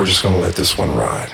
We're just gonna let this one ride.